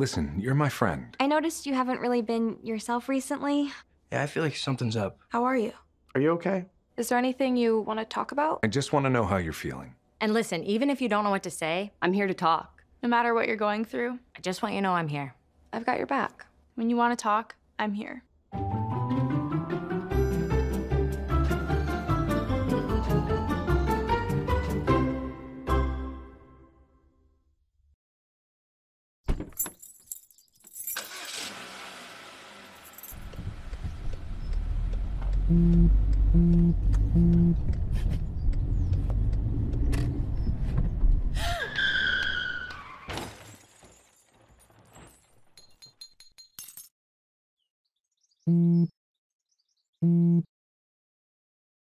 listen, you're my friend. I noticed you haven't really been yourself recently. Yeah, I feel like something's up. How are you? Are you okay? Is there anything you want to talk about? I just want to know how you're feeling. And listen, even if you don't know what to say, I'm here to talk. No matter what you're going through, I just want you to know I'm here. I've got your back. When you want to talk, I'm here.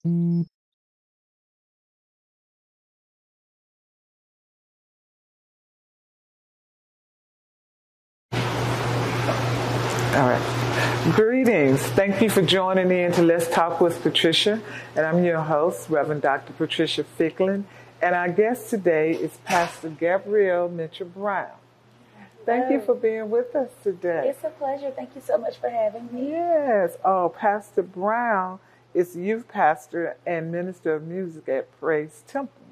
Mm. All right. Greetings. Thank you for joining me into Let's Talk with Patricia. And I'm your host, Reverend Dr. Patricia Fickling. And our guest today is Pastor Gabrielle Mitchell Brown. Thank you for being with us today. It's a pleasure. Thank you so much for having me. Yes. Oh, Pastor Brown is youth pastor and minister of music at Praise Temple.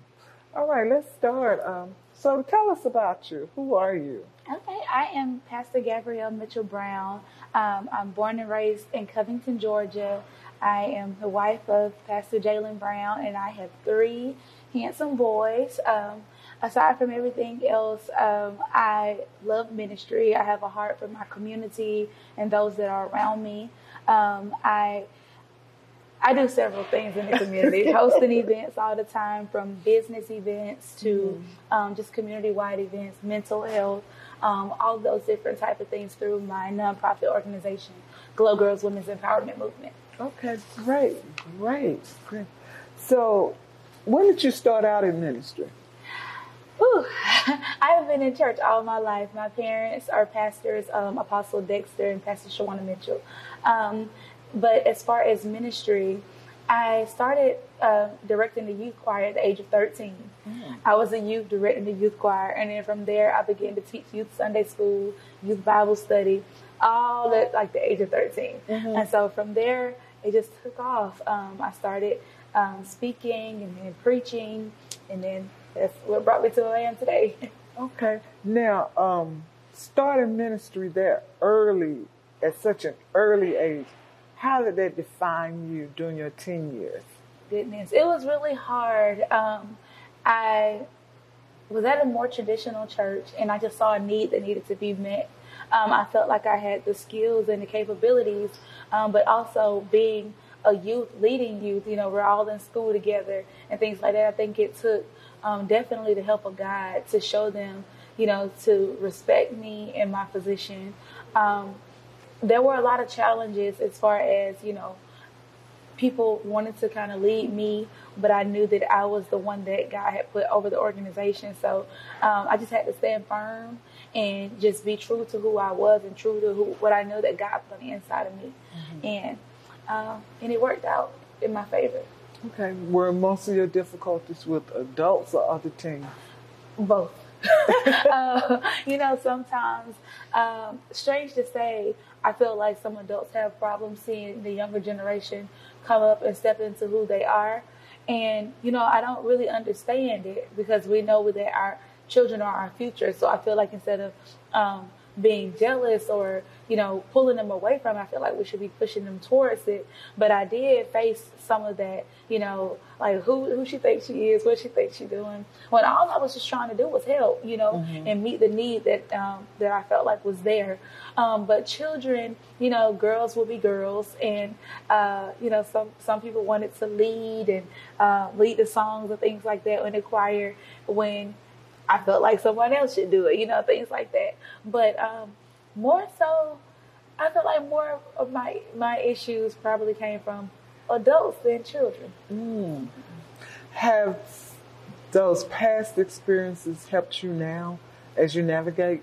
All right, let's start. Um, so tell us about you. Who are you? Okay, I am Pastor Gabrielle Mitchell Brown. Um, I'm born and raised in Covington, Georgia. I am the wife of Pastor Jaalen Brown, and I have three handsome boys. Um, aside from everything else, um, I love ministry. I have a heart for my community and those that are around me. Um, I I do several things in the community, hosting events all the time, from business events to Mm-hmm. um, just community-wide events, mental health, um, all those different type of things through my nonprofit organization, Glow Girls Women's Empowerment Movement. Okay, great, great, great. So, when did you start out in ministry? Whew. I have been in church all my life. My parents are pastors, um, Apostle Dexter and Pastor Shawanna Mitchell. Um, but as far as ministry, I started uh, directing the youth choir at the age of 13. I was a youth directing the youth choir, and then from there, I began to teach youth Sunday school, youth Bible study, all at like the age of 13. And so from there, it just took off. Um, I started um, speaking and then preaching, and then that's what brought me to where I am today. Okay, now, um, starting ministry there early, at such an early age, how did that define you during your teen years? Goodness, it was really hard. Um, I was at a more traditional church, and I just saw a need that needed to be met. Um, I felt like I had the skills and the capabilities, um, but also being a youth, leading youth, you know, we're all in school together and things like that. I think it took um, definitely the help of God to show them, you know, to respect me and my position. Um, there were a lot of challenges as far as, you know, people wanted to kind of lead me, but I knew that I was the one that God had put over the organization. So um, I just had to stand firm and just be true to who I was and true to who, what I know that God put on the inside of me. And um, and it worked out in my favor. Okay, were most of your difficulties with adults or other teens? both. uh, you know, sometimes, um, strange to say, I feel like some adults have problems seeing the younger generation come up and step into who they are. And, you know, I don't really understand it because we know that our children are our future. So I feel like instead of um, being jealous or, you know, pulling them away from it, I feel like we should be pushing them towards it. But I did face some of that, you know, like who, who she thinks she is, what she thinks she's doing. When all I was just trying to do was help, you know, and meet the need that, um, that I felt like was there. Um, but children, you know, girls will be girls, and uh, you know, some some people wanted to lead and uh, lead the songs and things like that in the choir when I felt like someone else should do it, you know, things like that. But um, more so, I feel like more of my my issues probably came from adults than children. Have those past experiences helped you now as you navigate?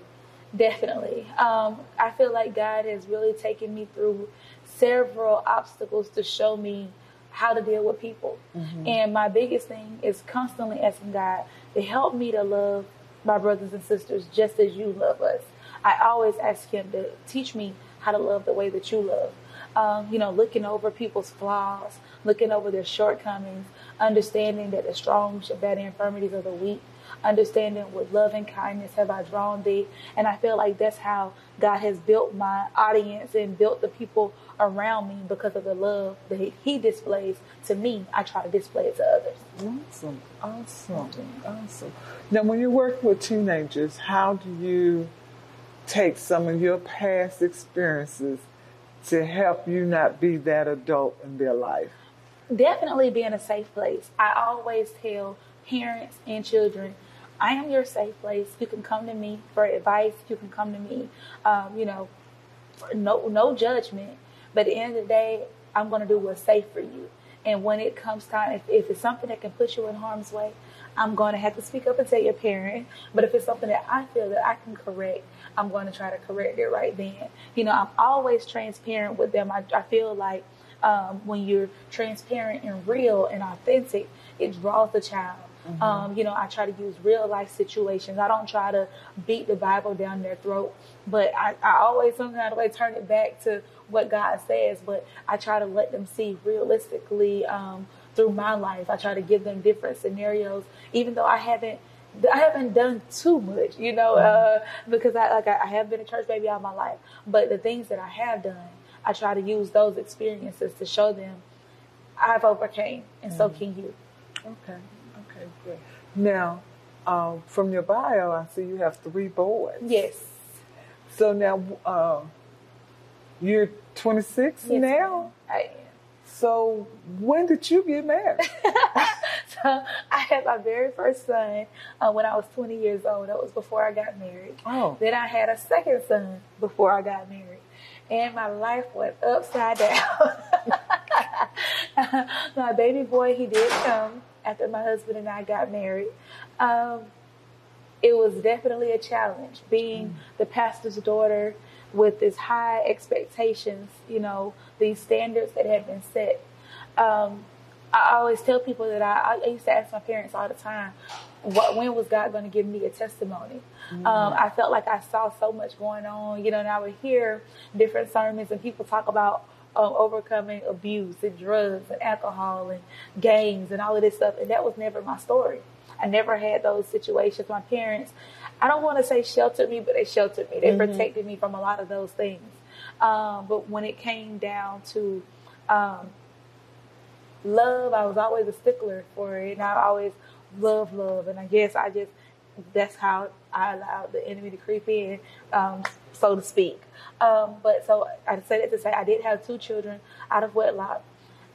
Definitely. Um, I feel like God has really taken me through several obstacles to show me how to deal with people. And my biggest thing is constantly asking God to help me to love my brothers and sisters just as you love us. I always ask Him to teach me how to love the way that you love. Um, you know, looking over people's flaws, looking over their shortcomings, understanding that the strong shall bear the infirmities of the weak, understanding with love and kindness have I drawn thee. And I feel like that's how God has built my audience and built the people around me because of the love that He displays to me. I try to display it to others. Awesome, awesome, awesome. Now, when you're working with teenagers, how do you take some of your past experiences to help you not be that adult in their life? Definitely being a safe place. I always tell parents and children, I am your safe place. You can come to me for advice. You can come to me, um, you know, no no judgment. But at the end of the day, I'm going to do what's safe for you. And when it comes time, if, if it's something that can put you in harm's way, I'm going to have to speak up and tell your parent. But if it's something that I feel that I can correct, I'm going to try to correct it right then. You know, I'm always transparent with them. I, I feel like um, when you're transparent and real and authentic, it draws the child. Mm-hmm. Um, you know, I try to use real life situations. I don't try to beat the Bible down their throat, but I, I always some kind of way turn it back to what God says. But I try to let them see realistically um, through my life. I try to give them different scenarios, even though I haven't I haven't done too much, you know, uh, because I like I, have been a church baby all my life. But the things that I have done, I try to use those experiences to show them I've overcame, and mm-hmm. so can you. Okay, okay, good. Now, um, from your bio, I see you have three boys. Yes. So now, uh, you're 26 yes, now. I am. So when did you get married? so I had my very first son uh, when I was 20 years old. That was before I got married. Oh. Then I had a second son before I got married. And my life went upside down. my baby boy, he did come after my husband and I got married. Um, it was definitely a challenge being mm. the pastor's daughter with these high expectations, you know, these standards that have been set. Um, I always tell people that I, I used to ask my parents all the time, what, when was God going to give me a testimony? Mm-hmm. Um, I felt like I saw so much going on, you know, and I would hear different sermons and people talk about um, overcoming abuse and drugs and alcohol and gangs and all of this stuff. And that was never my story. I never had those situations. My parents, I don't want to say sheltered me, but they sheltered me. They mm-hmm. protected me from a lot of those things. Um, but when it came down to um, love, I was always a stickler for it. And I always love love. And I guess I just, that's how I allowed the enemy to creep in, um, so to speak. Um, but so I say that to say I did have two children out of wedlock.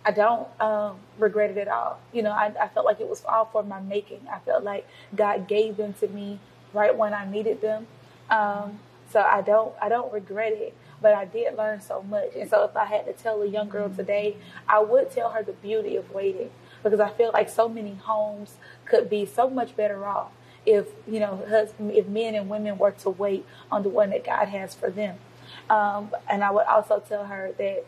I don't um, regret it at all. You know, I, I, felt like it was all for my making. I felt like God gave them to me right when I needed them. Um, so I don't I don't regret it but I did learn so much. And so if I had to tell a young girl today, I would tell her the beauty of waiting because I feel like so many homes could be so much better off if you know if men and women were to wait on the one that God has for them. Um, and I would also tell her that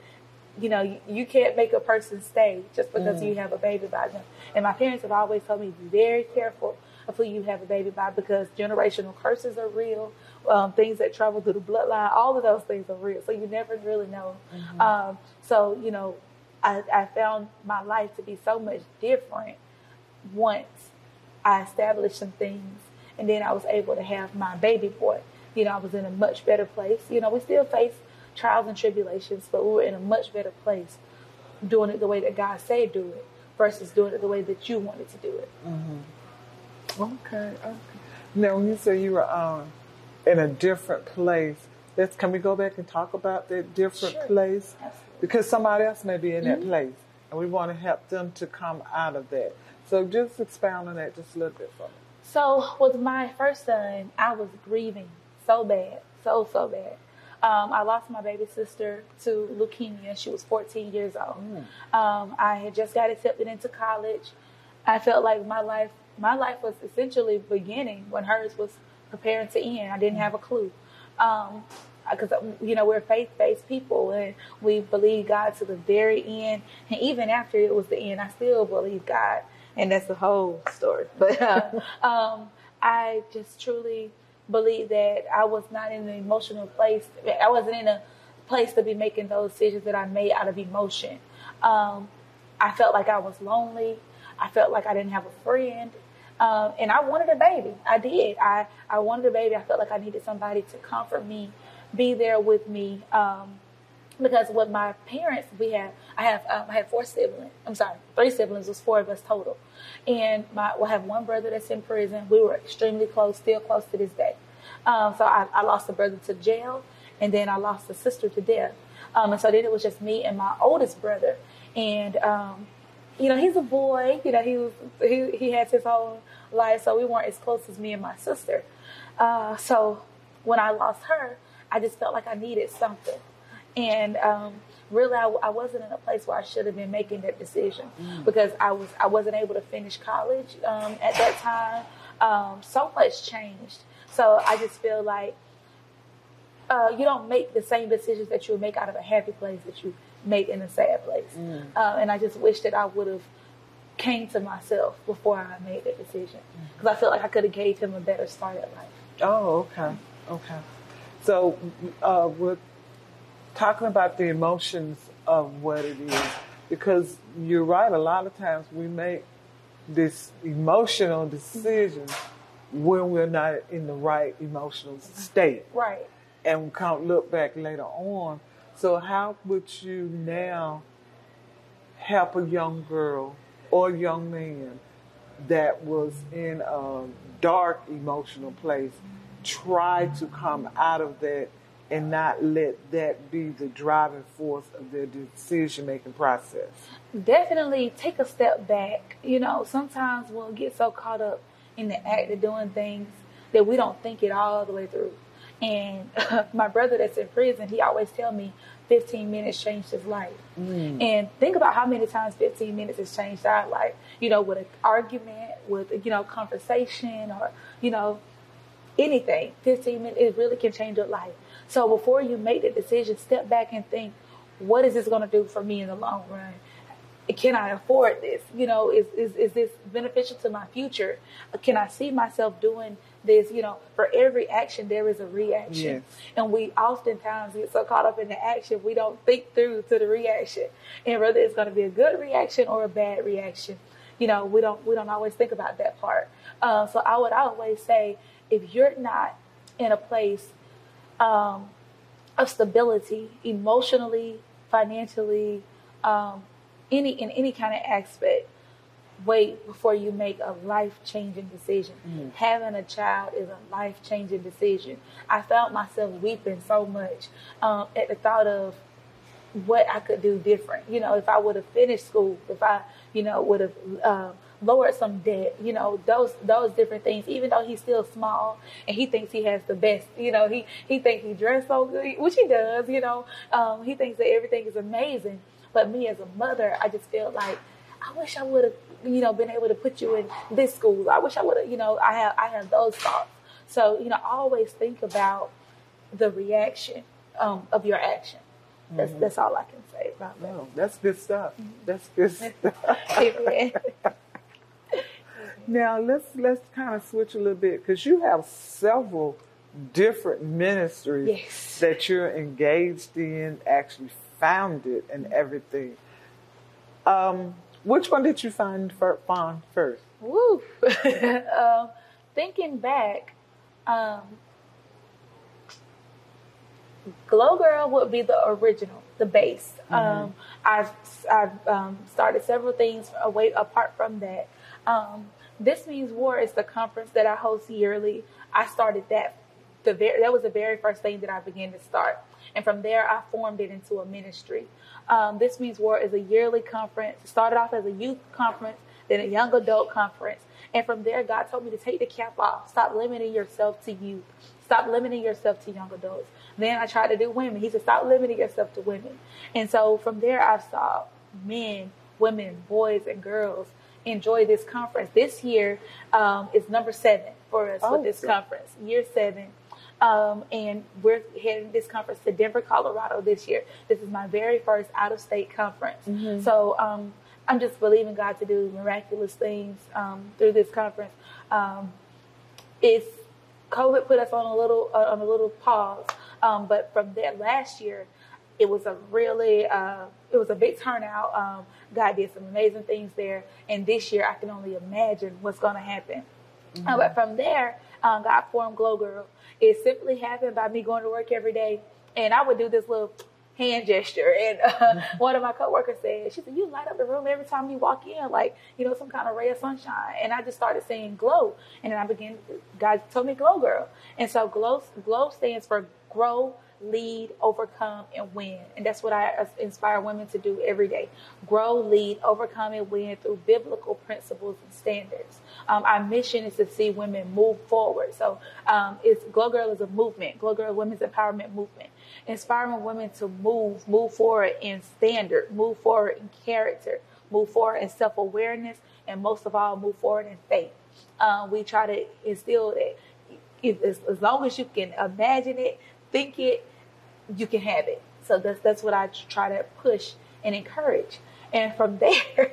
you know you, you can't make a person stay just because mm. you have a baby by them. And my parents have always told me be very careful of who you have a baby by because generational curses are real um, things that travel through the bloodline, all of those things are real. So you never really know. Mm-hmm. Um, so, you know, I, I found my life to be so much different once I established some things and then I was able to have my baby boy. You know, I was in a much better place. You know, we still face trials and tribulations, but we were in a much better place doing it the way that God said do it versus doing it the way that you wanted to do it. Mm-hmm. Okay, okay. Now, when you say you were um, in a different place. Let's can we go back and talk about that different sure. place? Because somebody else may be in mm-hmm. that place, and we want to help them to come out of that. So just expound on that just a little bit for me. So with my first son, I was grieving so bad, so so bad. Um, I lost my baby sister to leukemia. She was 14 years old. Mm. Um, I had just got accepted into college. I felt like my life, my life was essentially beginning when hers was preparing to end. I didn't have a clue. Um, because you know we're faith-based people and we believe God to the very end. And even after it was the end, I still believe God, and that's the whole story. But uh, um, I just truly believe that I was not in an emotional place. I wasn't in a place to be making those decisions that I made out of emotion. Um, I felt like I was lonely. I felt like I didn't have a friend. Um, and I wanted a baby. I did. I, I wanted a baby. I felt like I needed somebody to comfort me, be there with me. Um, because with my parents, we have I have um, I have four siblings. I'm sorry, three siblings. Was four of us total, and my we have one brother that's in prison. We were extremely close, still close to this day. Um, so I, I, lost a brother to jail, and then I lost a sister to death. Um, and so then it was just me and my oldest brother, and um, you know he's a boy. You know he was he he has his own life, so we weren't as close as me and my sister. Uh, so when I lost her, I just felt like I needed something. And um, really, I, I, wasn't in a place where I should have been making that decision mm. because I was I wasn't able to finish college um, at that time. Um, so much changed. So I just feel like uh, you don't make the same decisions that you would make out of a happy place that you make in a sad place. Mm. Uh, and I just wish that I would have came to myself before I made that decision because I felt like I could have gave him a better start at life. Oh, okay, okay. So, uh, with talking about the emotions of what it is because you're right a lot of times we make this emotional decision when we're not in the right emotional state right and we can't look back later on so how would you now help a young girl or young man that was in a dark emotional place try to come out of that and not let that be the driving force of their decision making process? Definitely take a step back. You know, sometimes we'll get so caught up in the act of doing things that we don't think it all the way through. And uh, my brother that's in prison, he always tell me 15 minutes changed his life. Mm. And think about how many times 15 minutes has changed our life. You know, with an argument, with, you know, conversation or, you know, anything. 15 minutes, it really can change your life. So before you make the decision, step back and think, what is this going to do for me in the long run? Can I afford this? You know, is, is, is this beneficial to my future? Can I see myself doing this? You know, for every action, there is a reaction. Yes. And we oftentimes get so caught up in the action, we don't think through to the reaction. And whether it's going to be a good reaction or a bad reaction, you know, we don't, we don't always think about that part. Uh, so I would always say, if you're not in a place um, of stability emotionally, financially, um, any in any kind of aspect. Wait before you make a life changing decision. Mm. Having a child is a life changing decision. I felt myself weeping so much um, at the thought of what I could do different. You know, if I would have finished school, if I, you know, would have uh, lowered some debt, you know, those those different things. Even though he's still small and he thinks he has the best, you know, he he thinks he dressed so good, which he does, you know. Um, he thinks that everything is amazing. But me as a mother, I just feel like I wish I would have, you know, been able to put you in this school. I wish I would have, you know, I have I have those thoughts. So you know, always think about the reaction um, of your action. That's mm-hmm. that's all I can say about that. No, that's good stuff. Mm-hmm. That's good stuff. Now let's let's kind of switch a little bit because you have several different ministries yes. that you're engaged in, actually founded, and everything. Um, which one did you find find first? Woo! um, thinking back, um, Glow Girl would be the original, the base. Mm-hmm. Um, I've I've um, started several things away apart from that. Um, this Means War is the conference that I host yearly. I started that. The very, that was the very first thing that I began to start. And from there, I formed it into a ministry. Um, this Means War is a yearly conference. It started off as a youth conference, then a young adult conference. And from there, God told me to take the cap off. Stop limiting yourself to youth. Stop limiting yourself to young adults. Then I tried to do women. He said, stop limiting yourself to women. And so from there, I saw men, women, boys, and girls enjoy this conference. This year um, is number seven for us oh, with this conference, year seven. Um, and we're heading this conference to Denver, Colorado this year. This is my very first out of state conference. Mm-hmm. So um, I'm just believing God to do miraculous things um, through this conference. Um, it's COVID put us on a little uh, on a little pause. Um, but from that last year, it was a really uh, it was a big turnout. Um, God did some amazing things there, and this year I can only imagine what's going to happen. Mm-hmm. Uh, but from there, um, God formed Glow Girl. It simply happened by me going to work every day, and I would do this little hand gesture. And uh, one of my coworkers said, "She said you light up the room every time you walk in, like you know some kind of ray of sunshine." And I just started saying "glow," and then I began. God told me "glow girl," and so glow glow stands for grow lead, overcome, and win. And that's what I inspire women to do every day. Grow, lead, overcome, and win through biblical principles and standards. Um, our mission is to see women move forward. So um, it's Glow Girl is a movement. Glow Girl Women's Empowerment Movement. Inspiring women to move, move forward in standard, move forward in character, move forward in self-awareness, and most of all, move forward in faith. Um, we try to instill that as, as long as you can imagine it, think it, you can have it. So that's that's what I try to push and encourage. And from there,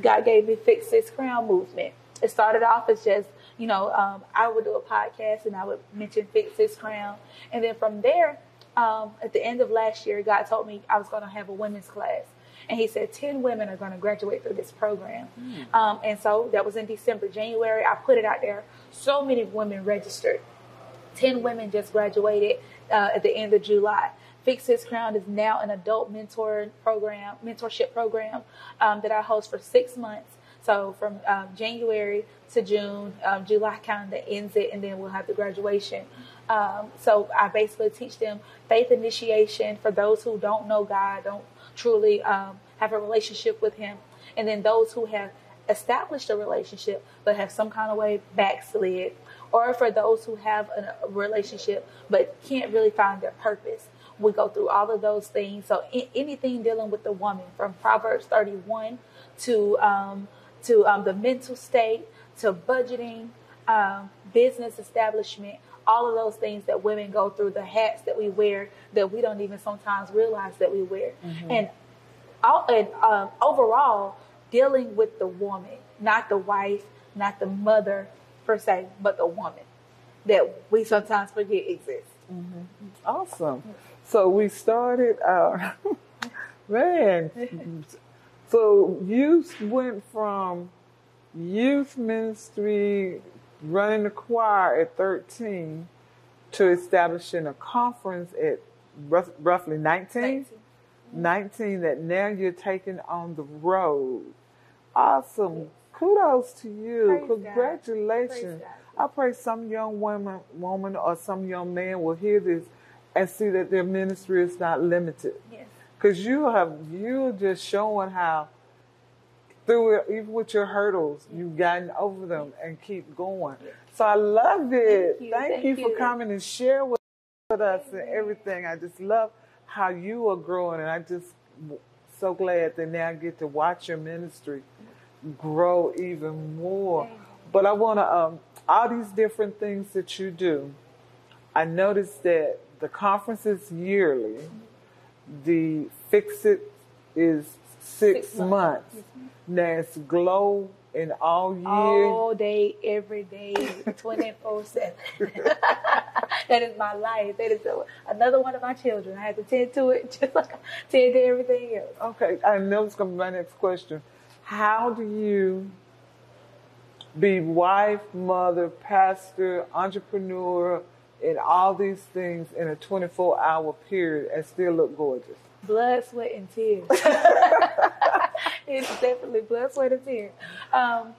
God gave me Fix This Crown movement. It started off as just, you know, um, I would do a podcast and I would mention Fix This Crown. And then from there, um, at the end of last year, God told me I was going to have a women's class. And he said 10 women are going to graduate through this program. Mm. Um, and so that was in December. January, I put it out there. So many women registered. 10 women just graduated uh, at the end of July. Fix This Crown is now an adult mentor program, mentorship program um, that I host for six months. So from um, January to June, um, July kind of ends it, and then we'll have the graduation. Um, so I basically teach them faith initiation for those who don't know God, don't truly um, have a relationship with Him, and then those who have established a relationship but have some kind of way backslid or for those who have a relationship but can't really find their purpose. We go through all of those things. So anything dealing with the woman, from Proverbs 31 to um, to um, the mental state to budgeting, um, business establishment, all of those things that women go through, the hats that we wear that we don't even sometimes realize that we wear, mm-hmm. and all, and um, overall dealing with the woman, not the wife, not the mother, per se, but the woman that we sometimes forget exists. Mm-hmm. Awesome. So we started our man. so you went from youth ministry, running the choir at 13, to establishing a conference at roughly 19? 19. 19 that now you're taking on the road. Awesome kudos to you. Praise Congratulations. I pray some young woman, woman or some young man will hear this and see that their ministry is not limited. Yes. Because you have you're just showing how through it, even with your hurdles, you've gotten over them and keep going. So I love it. Thank you, Thank Thank you you for coming and share with us and everything. I just love how you are growing, and I just so glad that now I get to watch your ministry grow even more. But I want to, um, all these different things that you do, I noticed that the conference is yearly, the Fix It is six, six months. months. Now it's Glow in all year. All day, every day, 24 7. that is my life. That is another one of my children. I have to tend to it just like I tend to everything else. Okay, I know it's going to be my next question how do you be wife, mother, pastor, entrepreneur, and all these things in a 24 hour period and still look gorgeous? Blood, sweat, and tears. it's definitely blood, sweat, and tears. Um,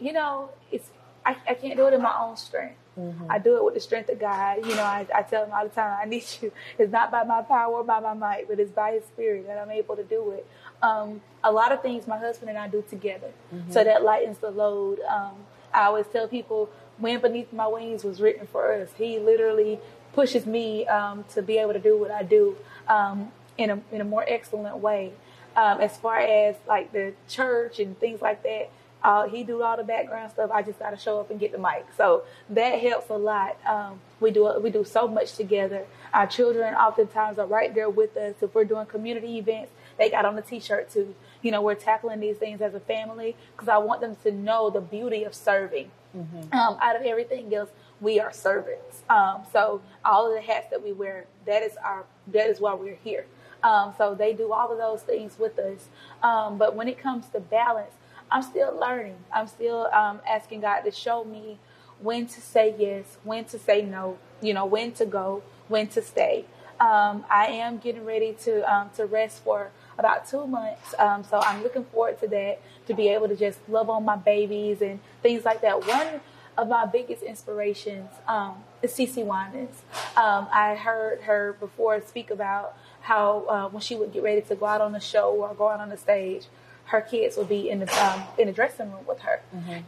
you know, it's I, I can't do it in my own strength. Mm-hmm. I do it with the strength of God. You know, I, I tell him all the time, I need you. It's not by my power or by my might, but it's by his spirit that I'm able to do it. Um, a lot of things my husband and I do together. Mm-hmm. So that lightens the load. Um, I always tell people, Wind Beneath My Wings was written for us. He literally pushes me um, to be able to do what I do um, in, a, in a more excellent way. Um, as far as like the church and things like that, uh, he do all the background stuff. I just got to show up and get the mic. So that helps a lot. Um, we do we do so much together. Our children oftentimes are right there with us. If we're doing community events, they got on the T-shirt too. You know, we're tackling these things as a family because I want them to know the beauty of serving. Mm-hmm. Um, out of everything else, we are servants. Um, so all of the hats that we wear, that is our that is why we're here. Um, so they do all of those things with us. Um, but when it comes to balance, I'm still learning. I'm still um, asking God to show me when to say yes, when to say no, you know, when to go, when to stay. Um, I am getting ready to um, to rest for about two months, um, so I'm looking forward to that to be able to just love on my babies and things like that. One of my biggest inspirations um, is CeCe Winans. Um, I heard her before speak about how uh, when she would get ready to go out on the show or go out on the stage, her kids would be in the um, in the dressing room with her.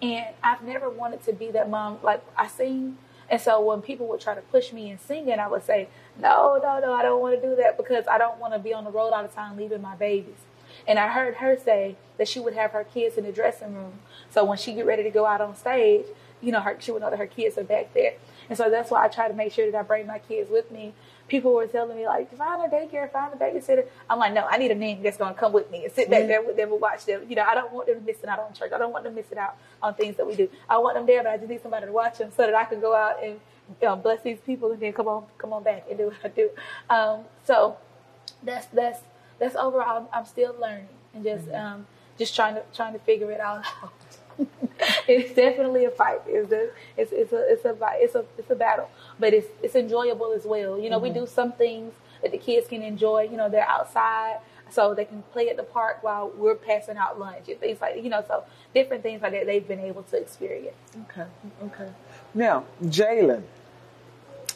And I've never wanted to be that mom. Like I sing, and so when people would try to push me in singing, I would say, no, no, no, I don't want to do that because I don't want to be on the road all the time leaving my babies. And I heard her say that she would have her kids in the dressing room. So when she get ready to go out on stage, you know, her, she would know that her kids are back there. And so that's why I try to make sure that I bring my kids with me. People were telling me like, find a daycare, find a babysitter. I'm like, no, I need a nanny that's going to come with me and sit back there with them and watch them. You know, I don't want them missing out on church. I don't want them missing out on things that we do. I want them there, but I just need somebody to watch them so that I can go out and you know, bless these people and then come on, come on back and do what I do. Um, so that's that's that's overall. I'm, I'm still learning and just um, just trying to trying to figure it all out. it's definitely a fight. It's a it's it's a it's a it's a it's a battle, but it's it's enjoyable as well. You know, we mm-hmm. do some things that the kids can enjoy. You know, they're outside. So they can play at the park while we're passing out lunch and things like you know. So different things like that they've been able to experience. Okay, okay. Now, Jaalen,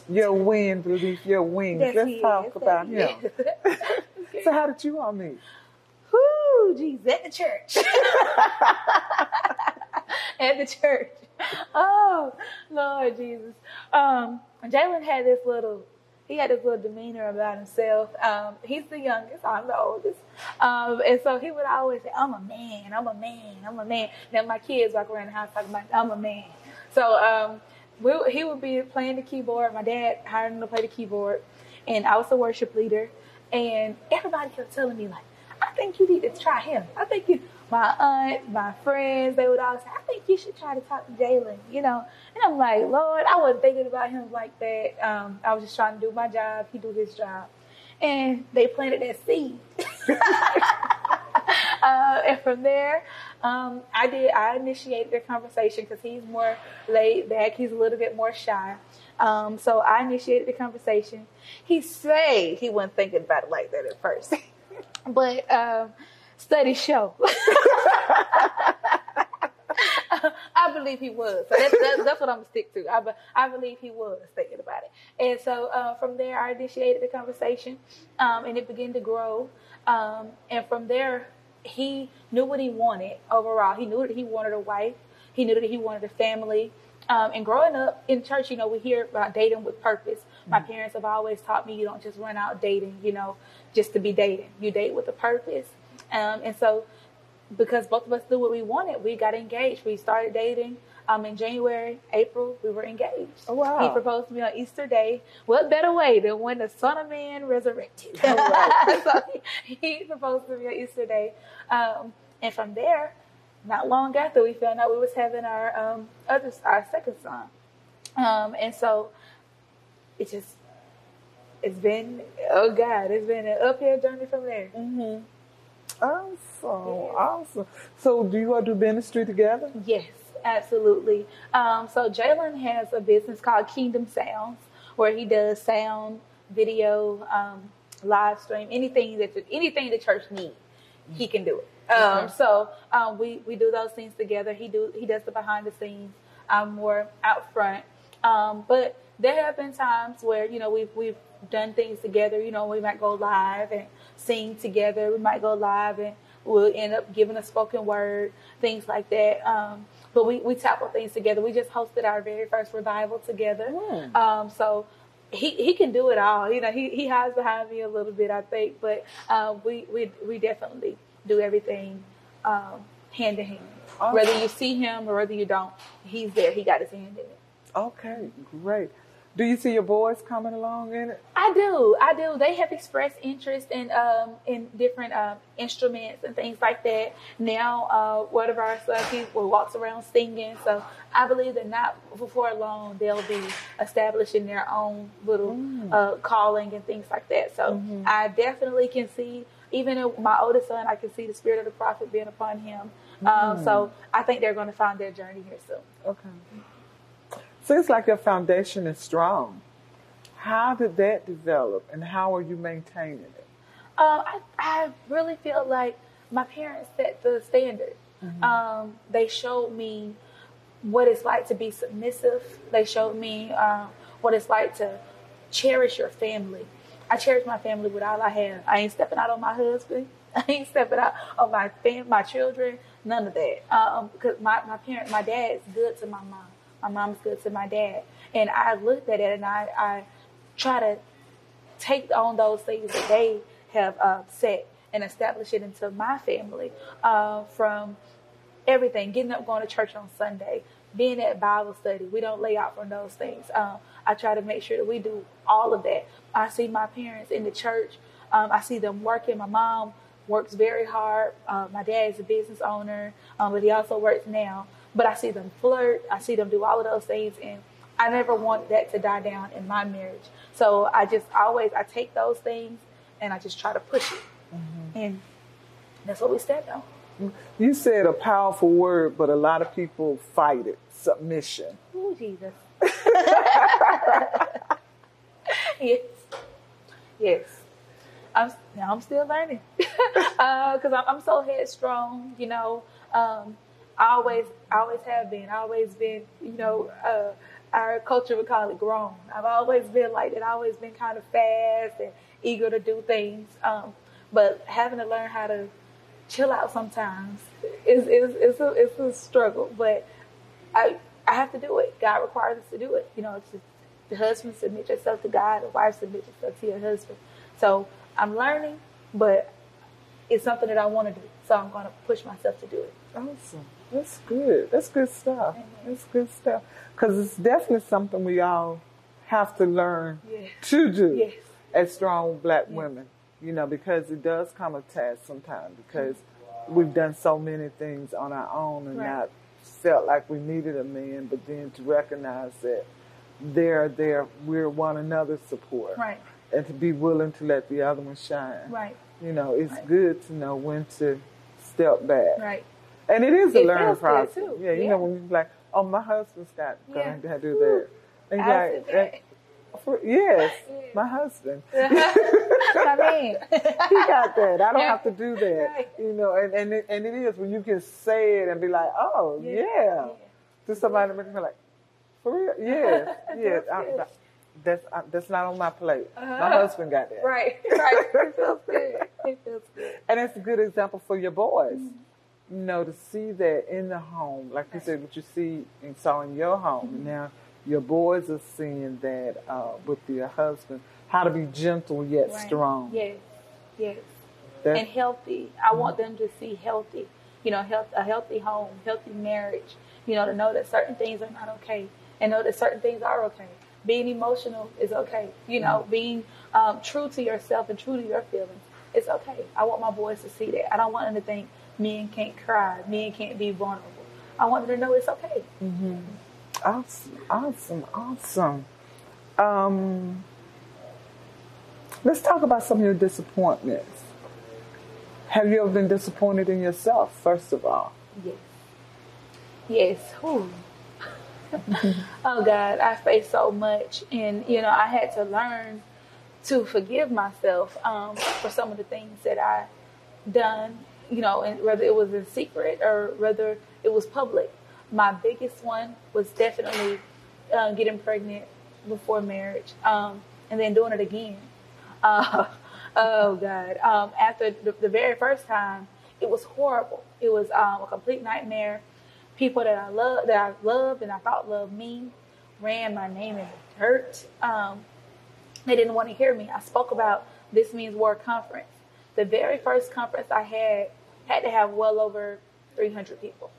your wind beneath your wings. Yes, Let's talk is. about Yes, him. So, how did you all meet? Whoo, geez, at the church. at the church. Oh, Lord Jesus. Um, Jaalen had this little, he had this little demeanor about himself. Um, he's the youngest, I'm the oldest. Um, and so he would always say, I'm a man, I'm a man, I'm a man. Now my kids walk around the house talking about, I'm a man. So um, we, he would be playing the keyboard. My dad hired him to play the keyboard. And I was the worship leader. And everybody kept telling me, like, I think you need to try him. I think you, my aunt, my friends, they would all say, I think you should try to talk to Jaalen, you know. And I'm like, Lord, I wasn't thinking about him like that. Um, I was just trying to do my job. He do his job. And they planted that seed. uh, and from there, um, I did. I initiated the conversation because he's more laid back. He's a little bit more shy. Um, so I initiated the conversation. He said he wasn't thinking about it like that at first, but um, studies show. I believe he was. So that's, that's, that's what I'm gonna stick to. I, be- I believe he was thinking about it. And so uh, from there, I initiated the conversation, um, and it began to grow. Um, and from there, he knew what he wanted overall. He knew that he wanted a wife. He knew that he wanted a family. Um, and growing up in church, you know, we hear about dating with purpose. My parents have always taught me you don't just run out dating, you know, just to be dating. You date with a purpose. Um, and so because both of us knew what we wanted, we got engaged. We started dating um, in January, April, we were engaged. Oh, wow. He proposed to me on Easter Day. What better way than when the Son of Man resurrected? right. so he, he proposed to me on Easter Day. Um, and from there, not long after, we found out we was having our um, other, our second son. Um, and so it just, it's been, oh God, it's been an uphill journey from there. Mm-hmm. Awesome, awesome. So, do you all do ministry together? Yes, absolutely. Um, so Jaalen has a business called Kingdom Sounds, where he does sound, video, um, live stream, anything that the, anything the church needs, he can do it. Um, so um, we we do those things together. He do he does the behind the scenes. I'm more out front. Um, but there have been times where you know we've we've done things together. You know, we might go live and sing together. We might go live and we'll end up giving a spoken word, things like that. Um, but we, we tackle things together. We just hosted our very first revival together. Um, so he, he can do it all. You know, he, he hides behind me a little bit, I think, but uh, we, we, we definitely do everything um, hand in hand. Whether you see him or whether you don't, he's there. He got his hand in it. Okay, great. Do you see your boys coming along in it? I do, I do. They have expressed interest in um in different um instruments and things like that. Now, uh, one of our sons he walks around singing, so I believe that not before long they'll be establishing their own little uh, calling and things like that. So I definitely can see, even in my oldest son, I can see the spirit of the prophet being upon him. Um, so I think they're going to find their journey here soon. Okay. Seems like your foundation is strong. How did that develop and how are you maintaining it? Um, I, I really feel like my parents set the standard. Um, they showed me what it's like to be submissive. They showed me um, what it's like to cherish your family. I cherish my family with all I have. I ain't stepping out on my husband. I ain't stepping out on my fam- my children. None of that. Um, because my my parent, my dad's good to my mom. My mom's good to my dad. And I looked at it and I, I try to take on those things that they have uh, set and establish it into my family uh, from everything getting up going to church on sunday being at bible study. We don't lay out from those things. Um, i try to make sure that we do all of that. I see my parents in the church. Um, i see them working. My mom works very hard. Uh, my dad is a business owner um, but he also works now but i see them flirt i see them do all of those things and I never want that to die down in my marriage. So I just always I take those things and I just try to push it, and that's what we stand on. You said a powerful word, but a lot of people fight it submission. Oh Jesus. yes, yes. I'm now I'm still learning because I'm, I'm so headstrong. You know, um, always always have been. Always been. You know. Uh, our culture would call it grown. I've always been like that. I've always been kind of fast and eager to do things. Um, but having to learn how to chill out sometimes is is is a, it's a struggle. But I I have to do it. God requires us to do it. You know, it's just, the husband submit yourself to God, the wife submit yourself to your husband. So I'm learning, but it's something that I want to do. So I'm going to push myself to do it. Awesome. That's good. That's good stuff. That's good stuff. Because it's definitely something we all have to learn Yes. to do Yes. as strong black women. You know, because it does come a task sometimes because we've done so many things on our own and Right. not felt like we needed a man, but then to recognize that they're there, we're one another's support. Right. And to be willing to let the other one shine. Right. You know, it's Right. good to know when to step back. Right. And it is a It learning process. too. Yeah, you Yeah. know when you're like, oh, my husband's got Yeah. going to do that. And like, that. eh, for- yes, Yeah. my husband. I mean, he got that. I don't Yeah. have to do that. Right. You know, and and it, and it is when you can say it and be like, oh yeah, to somebody make me like, for real, yes, yes. That's good. that's not on my plate. My Uh-huh. husband got that. right, right. It feels good. It feels good. And it's a good example for your boys. Mm-hmm. You know, to see that in the home, like you said, what you see and saw in your home. Mm-hmm. Now your boys are seeing that uh, with your husband, how to be gentle yet Right. strong. Yes, yes. That- and healthy. I want them to see healthy. You know, health, a healthy home, healthy marriage. You know, to know that certain things are not okay, and know that certain things are okay. Being emotional is okay. You know, being um, true to yourself and true to your feelings, it's okay. I want my boys to see that. I don't want them to think men can't cry, men can't be vulnerable. I want them to know it's okay. Awesome, awesome, awesome. Um, let's talk about some of your disappointments. Have you ever been disappointed in yourself, first of all? Yes. Yes. Whew. oh God, I faced so much, and you know, I had to learn to forgive myself um, for some of the things that I done. You know, and whether it was in secret or whether it was public. My biggest one was definitely uh, getting pregnant before marriage, um, and then doing it again. Uh, oh God! Um, after the, the very first time, it was horrible. It was um, a complete nightmare. People that I love, that I loved, and I thought loved me, ran my name in the dirt. Um, they didn't want to hear me. I spoke about this means war conference. The very first conference I had had to have well over 300 people.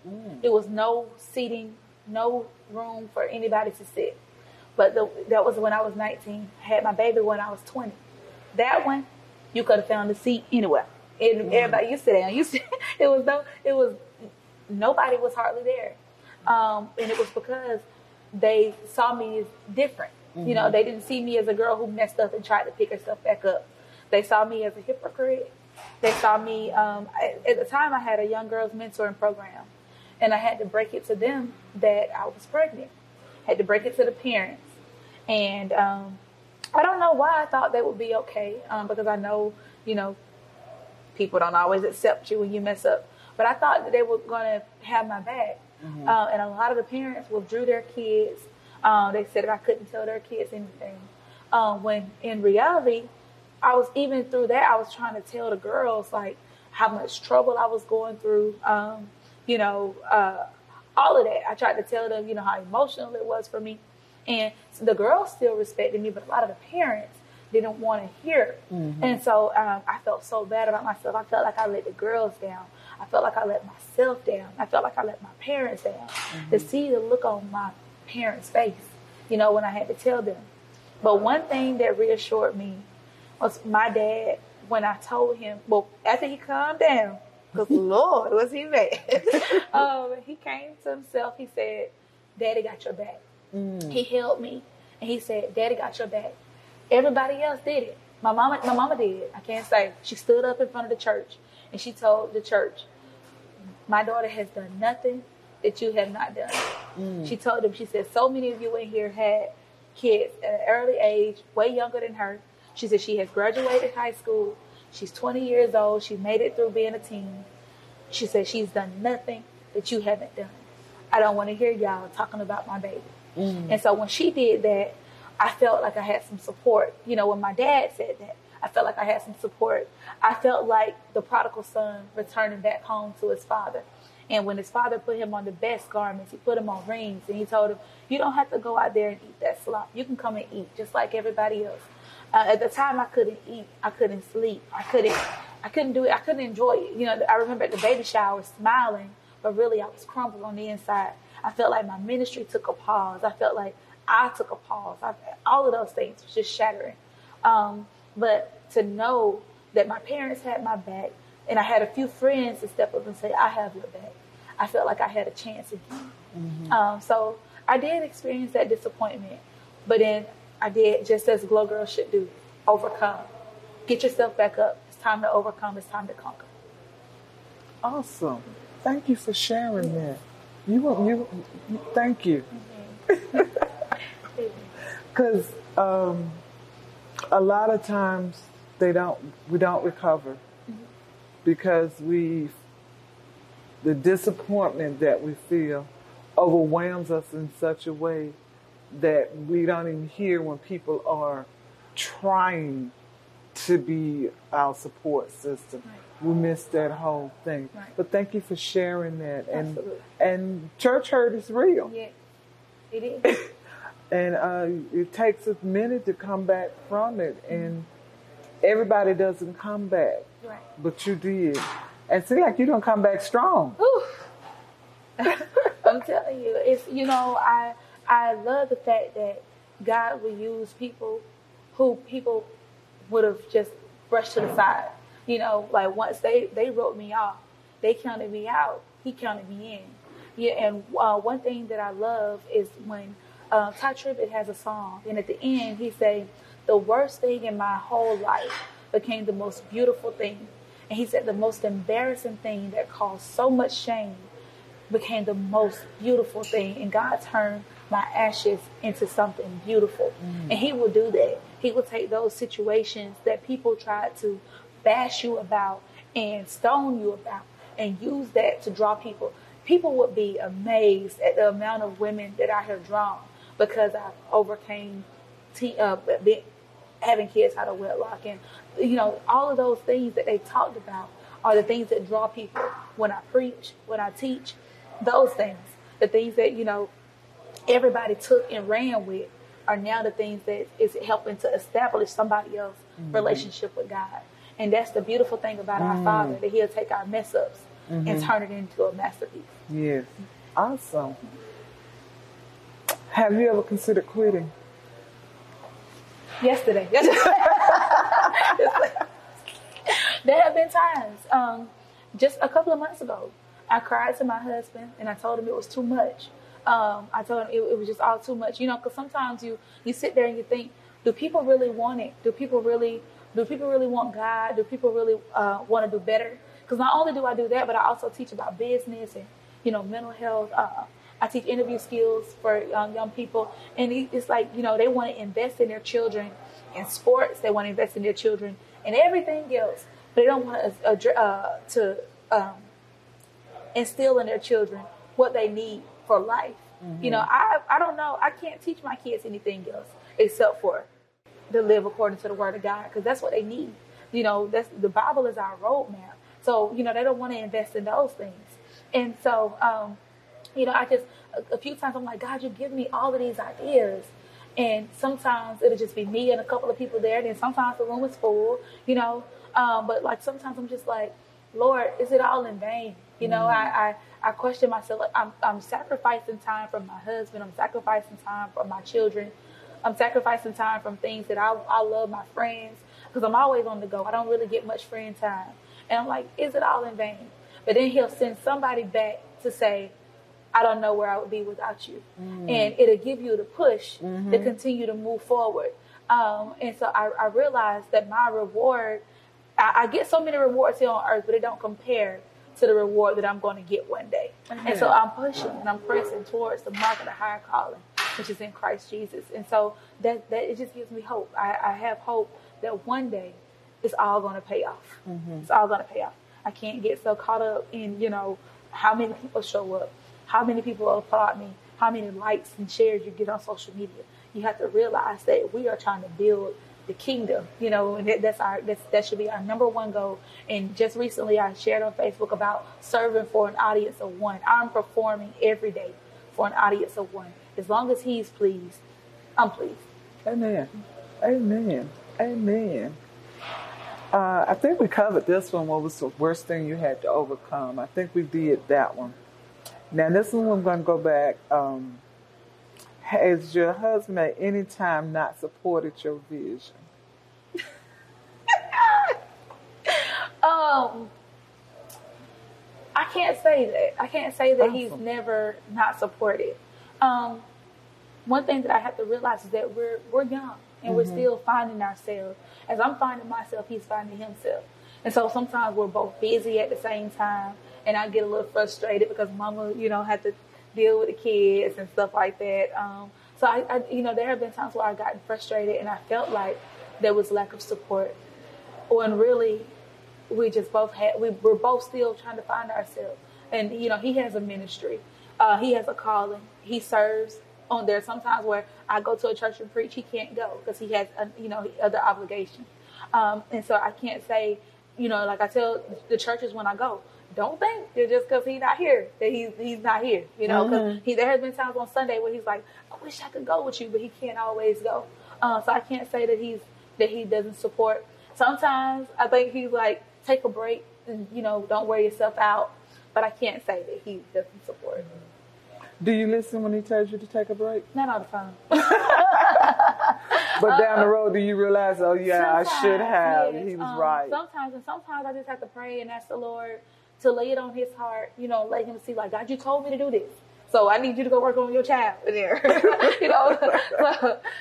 It was no seating, no room for anybody to sit. but the, that was when I was 19. I had my baby when I was 20. That one, you could have found a seat anywhere. And everybody, you sit down. You sit. It was no. It was nobody was hardly there, um, and it was because they saw me as different. You know, they didn't see me as a girl who messed up and tried to pick herself back up. They saw me as a hypocrite. They saw me. Um, I, at the time, I had a young girls mentoring program, and I had to break it to them that I was pregnant. Had to break it to the parents, and um, I don't know why I thought they would be okay um, because I know, you know, people don't always accept you when you mess up. But I thought that they were going to have my back. Uh, and a lot of the parents withdrew their kids. Um, they said that I couldn't tell their kids anything. Um, when in reality, I was even through that, I was trying to tell the girls like how much trouble I was going through. Um, you know, uh, all of that. I tried to tell them, you know, how emotional it was for me. And so the girls still respected me, but a lot of the parents didn't want to hear. it. And so um, I felt so bad about myself. I felt like I let the girls down. I felt like I let myself down. I felt like I let my parents down. To see the look on my parents' face, you know, when I had to tell them. But one thing that reassured me was my dad when I told him, well, after he calmed down, because Lord, was he mad? um, he came to himself. He said, Daddy got your back. He held me and he said, Daddy got your back. Everybody else did it. My mama, my mama did. I can't say. She stood up in front of the church and she told the church, "My daughter has done nothing that you have not done." Mm. She told them. She said, "So many of you in here had kids at an early age, way younger than her." She said she has graduated high school. She's 20 years old. She made it through being a teen. She said she's done nothing that you haven't done. I don't want to hear y'all talking about my baby. Mm. And so when she did that, I felt like I had some support. You know, when my dad said that, I felt like I had some support. I felt like the prodigal son returning back home to his father. And when his father put him on the best garments, he put him on rings, and he told him, "You don't have to go out there and eat that slop. You can come and eat just like everybody else." Uh, at the time, I couldn't eat. I couldn't sleep. I couldn't. I couldn't do it. I couldn't enjoy it. You know, I remember at the baby shower smiling, but really I was crumpled on the inside. I felt like my ministry took a pause. I felt like I took a pause. I, all of those things was just shattering. Um, but to know that my parents had my back, and I had a few friends to step up and say, "I have your back." I felt like I had a chance again. Um, so I did experience that disappointment, but then I did just as Glow Girl should do: overcome. Get yourself back up. It's time to overcome. It's time to conquer. Awesome. Thank you for sharing that. You, you, you thank you. Because um, a lot of times they don't, we don't recover because we, the disappointment that we feel overwhelms us in such a way that we don't even hear when people are trying to be our support system. We miss that whole thing. Right. But thank you for sharing that. And and church hurt is real. Yeah, it is. And uh, it takes a minute to come back from it. And everybody doesn't come back, right. but you did. And seem like you don't come back strong. I'm telling you, it's you know, I I love the fact that God will use people who people would have just brushed to the side. You know, like once they they wrote me off, they counted me out. He counted me in. Yeah, and uh, one thing that I love is when uh, Tye Tribbett has a song, and at the end he say, "The worst thing in my whole life became the most beautiful thing." And he said the most embarrassing thing that caused so much shame became the most beautiful thing and God turned my ashes into something beautiful. And he will do that. He will take those situations that people tried to bash you about and stone you about and use that to draw people. People would be amazed at the amount of women that I have drawn because I overcame te- uh, having kids out of wedlock and you know all of those things that they talked about are the things that draw people when I preach, when I teach, those things, the things that you know everybody took and ran with are now the things that is helping to establish somebody else's mm-hmm. relationship with God. And that's the beautiful thing about our mm. Father that He'll take our mess ups and mm-hmm. turn it into a masterpiece. Yes. Awesome. Have you ever considered quitting? yesterday. there have been times, um, just a couple of months ago, I cried to my husband and I told him it was too much. Um, I told him it, it was just all too much, you know, because sometimes you you sit there and you think, do people really want it? Do people really do people really want God? Do people really uh, want to do better? Because not only do I do that, but I also teach about business and you know mental health. Uh, I teach interview skills for um, young people, and it's like you know they want to invest in their children in sports. They want to invest in their children and everything else, but they don't want to uh, to um, instill in their children what they need for life. Mm-hmm. You know, I I don't know. I can't teach my kids anything else except for to live according to the word of God because that's what they need. You know, that's the Bible is our roadmap. So you know they don't want to invest in those things, and so um, you know I just a, a few times I'm like God, you give me all of these ideas, and sometimes it'll just be me and a couple of people there, and then sometimes the room is full. You know, um, but like sometimes I'm just like, Lord, is it all in vain? You know, mm. I, I I question myself. Like I'm I'm sacrificing time from my husband. I'm sacrificing time from my children. I'm sacrificing time from things that I, I love my friends because I'm always on the go. I don't really get much friend time. And I'm like, is it all in vain? But then he'll send somebody back to say, I don't know where I would be without you. Mm-hmm. And it'll give you the push mm-hmm. to continue to move forward. Um, and so I, I realized that my reward, I, I, get so many rewards here on earth, but it don't compare to the reward that I'm going to get one day. Mm-hmm. And so I'm pushing and I'm pressing towards the mark of the higher calling which is in Christ Jesus. And so that that it just gives me hope. I, I have hope that one day it's all going to pay off. Mm-hmm. It's all going to pay off. I can't get so caught up in you know how many people show up, how many people applaud me, how many likes and shares you get on social media. You have to realize that we are trying to build the kingdom, you know, and that's our that's, that should be our number one goal. And just recently, I shared on Facebook about serving for an audience of one. I'm performing every day for an audience of one. As long as he's pleased, I'm pleased. Amen. Amen. Amen. Uh, I think we covered this one. What was the worst thing you had to overcome? I think we did that one. Now, this one I'm going to go back. Um, has your husband at any time not supported your vision? um, I can't say that. I can't say that awesome. he's never not supported. Um, one thing that I have to realize is that we're we're young and mm-hmm. we're still finding ourselves. As I'm finding myself, he's finding himself. And so sometimes we're both busy at the same time, and I get a little frustrated because Mama, you know, had to deal with the kids and stuff like that. Um, so I, I, you know, there have been times where I've gotten frustrated and I felt like there was lack of support, when really we just both had we were both still trying to find ourselves. And you know, he has a ministry, uh, he has a calling, he serves on there. Sometimes where I go to a church and preach, he can't go because he has, uh, you know, other obligations. Um, and so I can't say, you know, like I tell the churches when I go, don't think that just because he's not here that he's he's not here. You know, because mm-hmm. he there has been times on Sunday where he's like, I wish I could go with you, but he can't always go. Uh, so I can't say that he's that he doesn't support. Sometimes I think he's like, take a break and you know, don't wear yourself out. But I can't say that he doesn't support. Mm-hmm. Do you listen when he tells you to take a break? Not all the time. but down the road, do you realize, oh yeah, I should have. Yes. He was um, right. Sometimes, and sometimes I just have to pray and ask the Lord to lay it on His heart. You know, let Him see, like God, you told me to do this. So I need you to go work on your child in there. you know,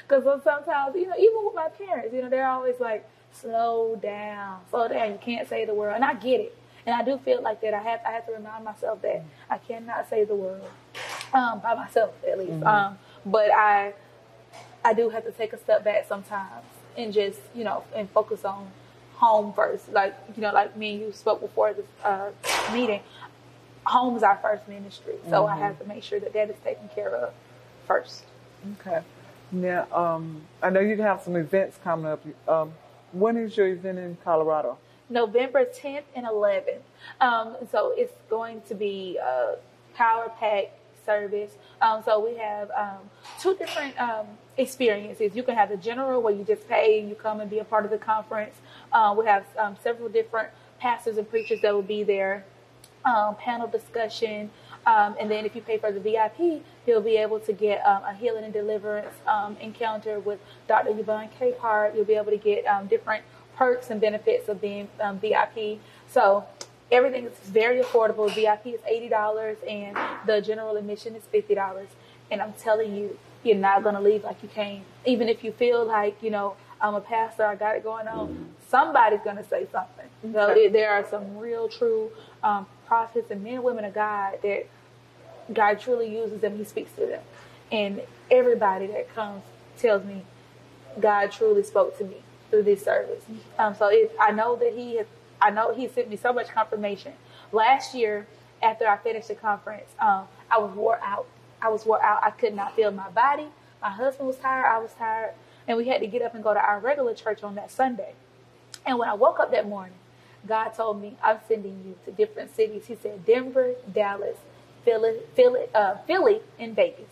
because sometimes, you know, even with my parents, you know, they're always like, slow down, slow down. You can't say the word, and I get it. And I do feel like that. I have I have to remind myself that I cannot say the word um, by myself at least. Mm-hmm. Um, but I I do have to take a step back sometimes and just you know and focus on home first. Like you know, like me and you spoke before this uh, meeting. Home is our first ministry, so mm-hmm. I have to make sure that that is taken care of first. Okay. Now, um, I know you have some events coming up. Um, when is your event in Colorado? November 10th and 11th. Um, so it's going to be a power pack service. Um, so we have um, two different um, experiences. You can have the general where you just pay and you come and be a part of the conference. Uh, we have um, several different pastors and preachers that will be there. Um, panel discussion. Um, and then if you pay for the VIP, you'll be able to get a healing and deliverance encounter with Dr. Yvonne Capehart. You'll be able to get different perks and benefits of being VIP. So everything is very affordable. VIP is eighty dollars, and the general admission is fifty dollars. And I'm telling you, you're not gonna leave like you came. Even if you feel like you know I'm a pastor, I got it going on. Somebody's gonna say something. So it, there are some real, true um, prophets and men and women of God that God truly uses them. He speaks to them, and everybody that comes tells me God truly spoke to me through this service. Um, so it, I know that He has. I know He sent me so much confirmation. Last year, after I finished the conference, um, I was wore out. I was wore out. I could not feel my body. My husband was tired. I was tired, and we had to get up and go to our regular church on that Sunday. And when I woke up that morning, God told me, "I'm sending you to different cities." He said, "Denver, Dallas, Philly, Philly, uh, Philly, and Vegas."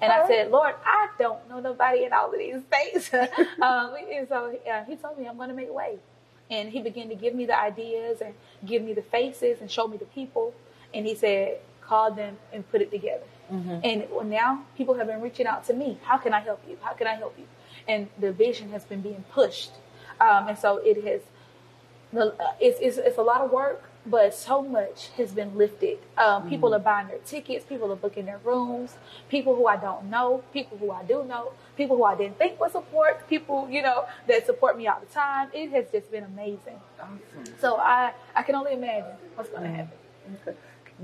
And I said, Lord, I don't know nobody in all of these states. um, and so uh, he told me I'm going to make way. And he began to give me the ideas and give me the faces and show me the people. And he said, call them and put it together. And well, now people have been reaching out to me. How can I help you? How can I help you? And the vision has been being pushed. Um, and so it has, uh, it's, it's, it's a lot of work, but so much has been lifted. Um, people are buying their tickets, people are booking their rooms, people who I don't know, people who I do know, people who I didn't think would support, people, you know, that support me all the time. It has just been amazing. So I, I can only imagine what's going to happen. Okay.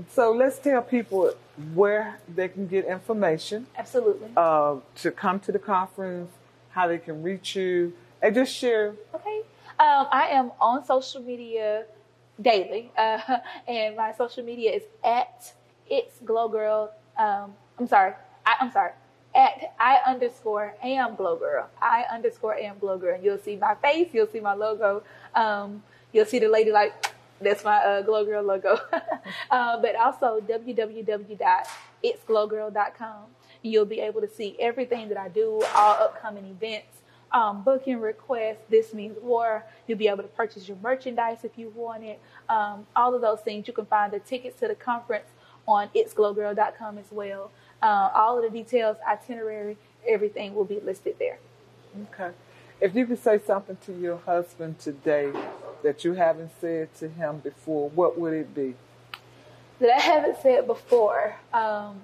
So let's tell people where they can get information Absolutely. uh, to come to the conference, how they can reach you, and just share. Okay. Um, I am on social media daily, uh, and my social media is at it's glow girl. Um, I'm sorry. I, I'm sorry. At I underscore am glow girl. I underscore am glow girl. And you'll see my face. You'll see my logo. Um, you'll see the lady like that's my uh, glow girl logo. uh, but also www.itsglowgirl.com. You'll be able to see everything that I do, all upcoming events um, booking requests. This means war. You'll be able to purchase your merchandise if you want it. Um, all of those things. You can find the tickets to the conference on itsglowgirl.com as well. Uh, all of the details, itinerary, everything will be listed there. Okay. If you could say something to your husband today that you haven't said to him before, what would it be? That I haven't said before. Um,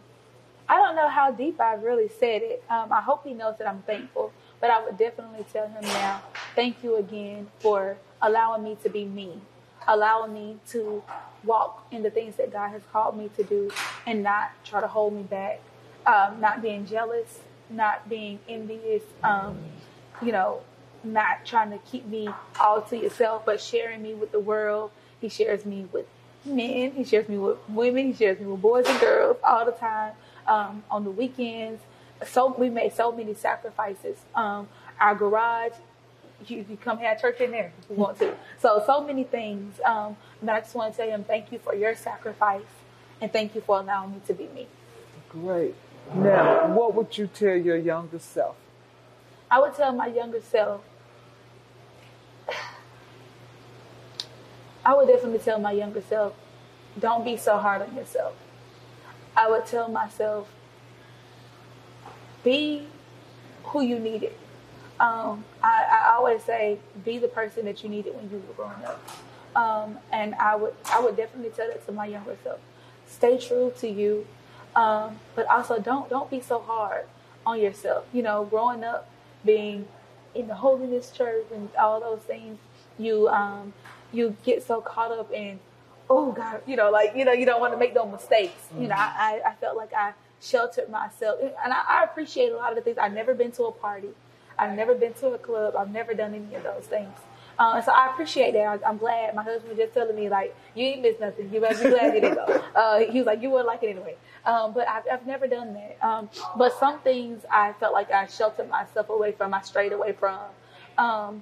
I don't know how deep I've really said it. Um, I hope he knows that I'm thankful, but I would definitely tell him now, thank you again for allowing me to be me, allowing me to walk in the things that God has called me to do and not try to hold me back, um, not being jealous, not being envious, um, you know, not trying to keep me all to yourself, but sharing me with the world. He shares me with men, he shares me with women, he shares me with boys and girls all the time um, on the weekends. So we made so many sacrifices. Um, our garage, you, you come have church in there if you want to. So so many things. Um, but I just want to tell him thank you for your sacrifice and thank you for allowing me to be me. Great. Now, what would you tell your younger self? I would tell my younger self. I would definitely tell my younger self, don't be so hard on yourself. I would tell myself, be who you needed. Um, I, I always say, be the person that you needed when you were growing up. Um, and I would, I would definitely tell that to my younger self. Stay true to you, um, but also don't, don't be so hard on yourself. You know, growing up, being in the holiness church and all those things, you, um, you get so caught up in oh God, you know, like, you know, you don't want to make no mistakes. You know, I, I felt like I sheltered myself. And I, I appreciate a lot of the things. I've never been to a party. I've never been to a club. I've never done any of those things. And so I appreciate that. I, I'm glad. My husband was just telling me, like, you ain't missed nothing. You better be glad you didn't go. Uh, he was like, you wouldn't like it anyway. Um, but I've, I've never done that. Um, but some things I felt like I sheltered myself away from, I strayed away from, um,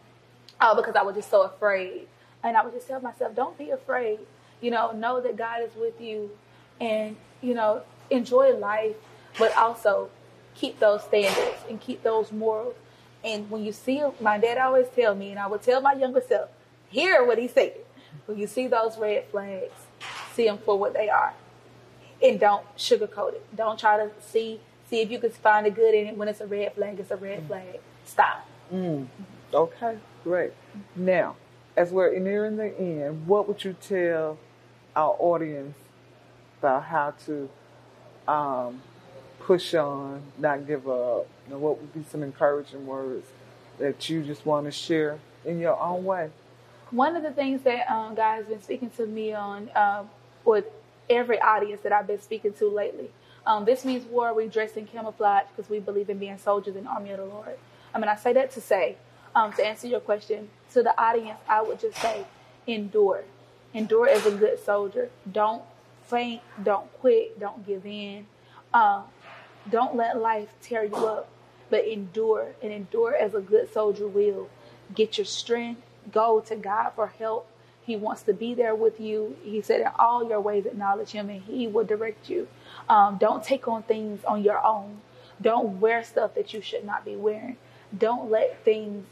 uh, because I was just so afraid. And I would just tell myself, don't be afraid. You know, know that God is with you and, you know, enjoy life, but also keep those standards and keep those morals. And when you see, my dad always tell me, and I would tell my younger self, hear what he said. When you see those red flags, see them for what they are. and don't sugarcoat it. Don't try to see see if you can find the good in it. When it's a red flag, it's a red mm. flag. Stop. Mm. Okay, great. Now, as we're nearing the end, what would you tell our audience about how to um, push on, not give up? What would be some encouraging words that you just want to share in your own way? One of the things that um, God has been speaking to me on um, with every audience that I've been speaking to lately. Um, this means war. We dress in camouflage because we believe in being soldiers in the army of the Lord. I mean, I say that to say, um, to answer your question, to the audience, I would just say, endure. Endure as a good soldier. Don't faint. Don't quit. Don't give in. Um, don't let life tear you up, but endure and endure as a good soldier will. Get your strength. Go to God for help. He wants to be there with you. He said, in all your ways, acknowledge Him and He will direct you. Um, don't take on things on your own. Don't wear stuff that you should not be wearing. Don't let things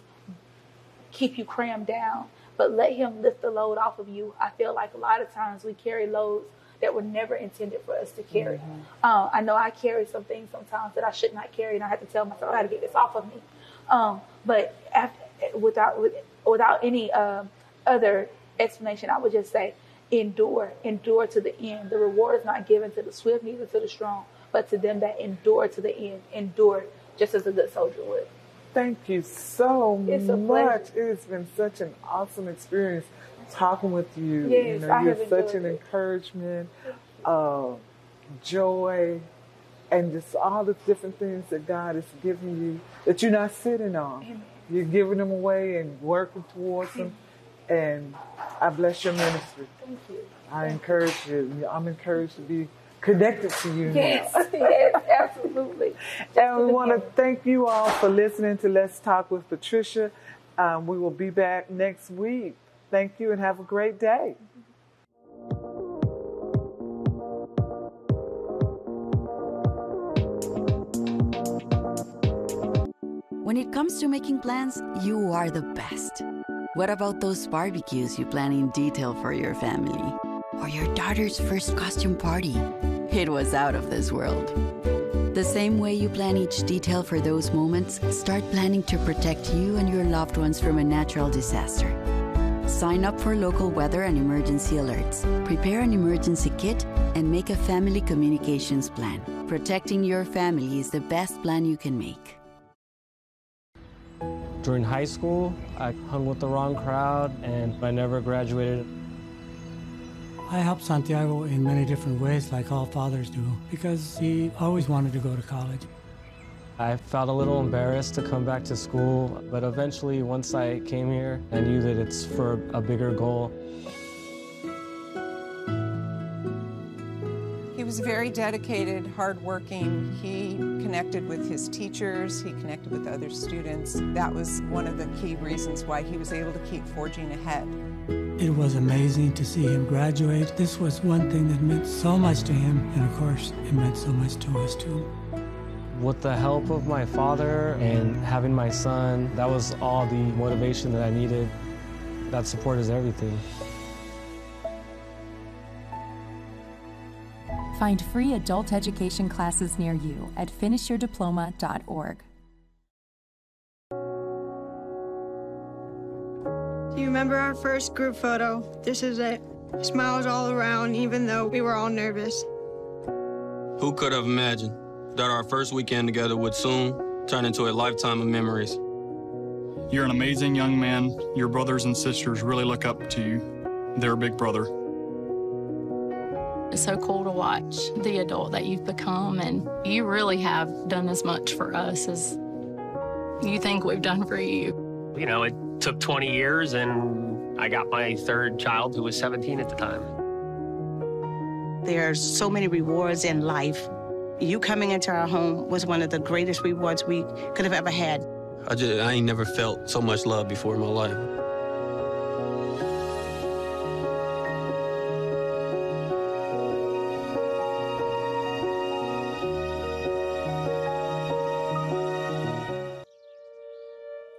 keep you crammed down, but let Him lift the load off of you. I feel like a lot of times we carry loads that were never intended for us to carry. Uh, I know I carry some things sometimes that I should not carry, and I have to tell myself, I got to get this off of me. Um, but after, without with, without any uh, other explanation, I would just say, endure, endure to the end. The reward is not given to the swift, neither to the strong, but to them that endure to the end. Endure, just as a good soldier would. Thank you so It's much. pleasure. It's been such an awesome experience talking with you. Yes, you know, I you're have such an it. encouragement, uh, joy, and just all the different things that God has given you that you're not sitting on. You're giving them away and working towards them. And I bless your ministry. Thank you. I encourage you. I'm encouraged to be connected to you Yes, now. yes, absolutely. And we want to thank you all for listening to Let's Talk with Patricia. Um, we will be back next week. Thank you and have a great day. When it comes to making plans, you are the best. What about those barbecues you plan in detail for your family? Or your daughter's first costume party? It was out of this world. The same way you plan each detail for those moments, start planning to protect you and your loved ones from a natural disaster. Sign up for local weather and emergency alerts. Prepare an emergency kit and make a family communications plan. Protecting your family is the best plan you can make. During high school, I hung with the wrong crowd and I never graduated. I helped Santiago in many different ways, like all fathers do, because he always wanted to go to college. I felt a little embarrassed to come back to school, but eventually, once I came here, I knew that it's for a bigger goal. He was very dedicated, hardworking. He connected with his teachers, he connected with other students. That was one of the key reasons why he was able to keep forging ahead. It was amazing to see him graduate. This was one thing that meant so much to him, and of course, it meant so much to us too. With the help of my father and having my son, that was all the motivation that I needed. That support is everything. Find free adult education classes near you at finishyourdiploma.org. Do you remember our first group photo? This is it. Smiles all around, even though we were all nervous. Who could have imagined that our first weekend together would soon turn into a lifetime of memories? You're an amazing young man. Your brothers and sisters really look up to you. They're a big brother. It's so cool to watch the adult that you've become, and you really have done as much for us as you think we've done for you. You know, it took 20 years, and I got my third child who was 17 at the time. There are so many rewards in life. You coming into our home was one of the greatest rewards we could have ever had. I just I ain't never felt so much love before in my life.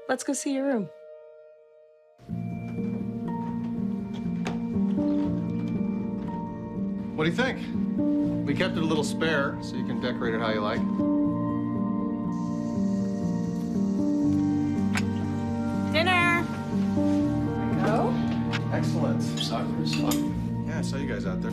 Let's go see your room. What do you think? We We kept it a little spare, so you can decorate it how you like. Dinner. Go. Excellent. Soccer is fun. Yeah, I saw you guys out there.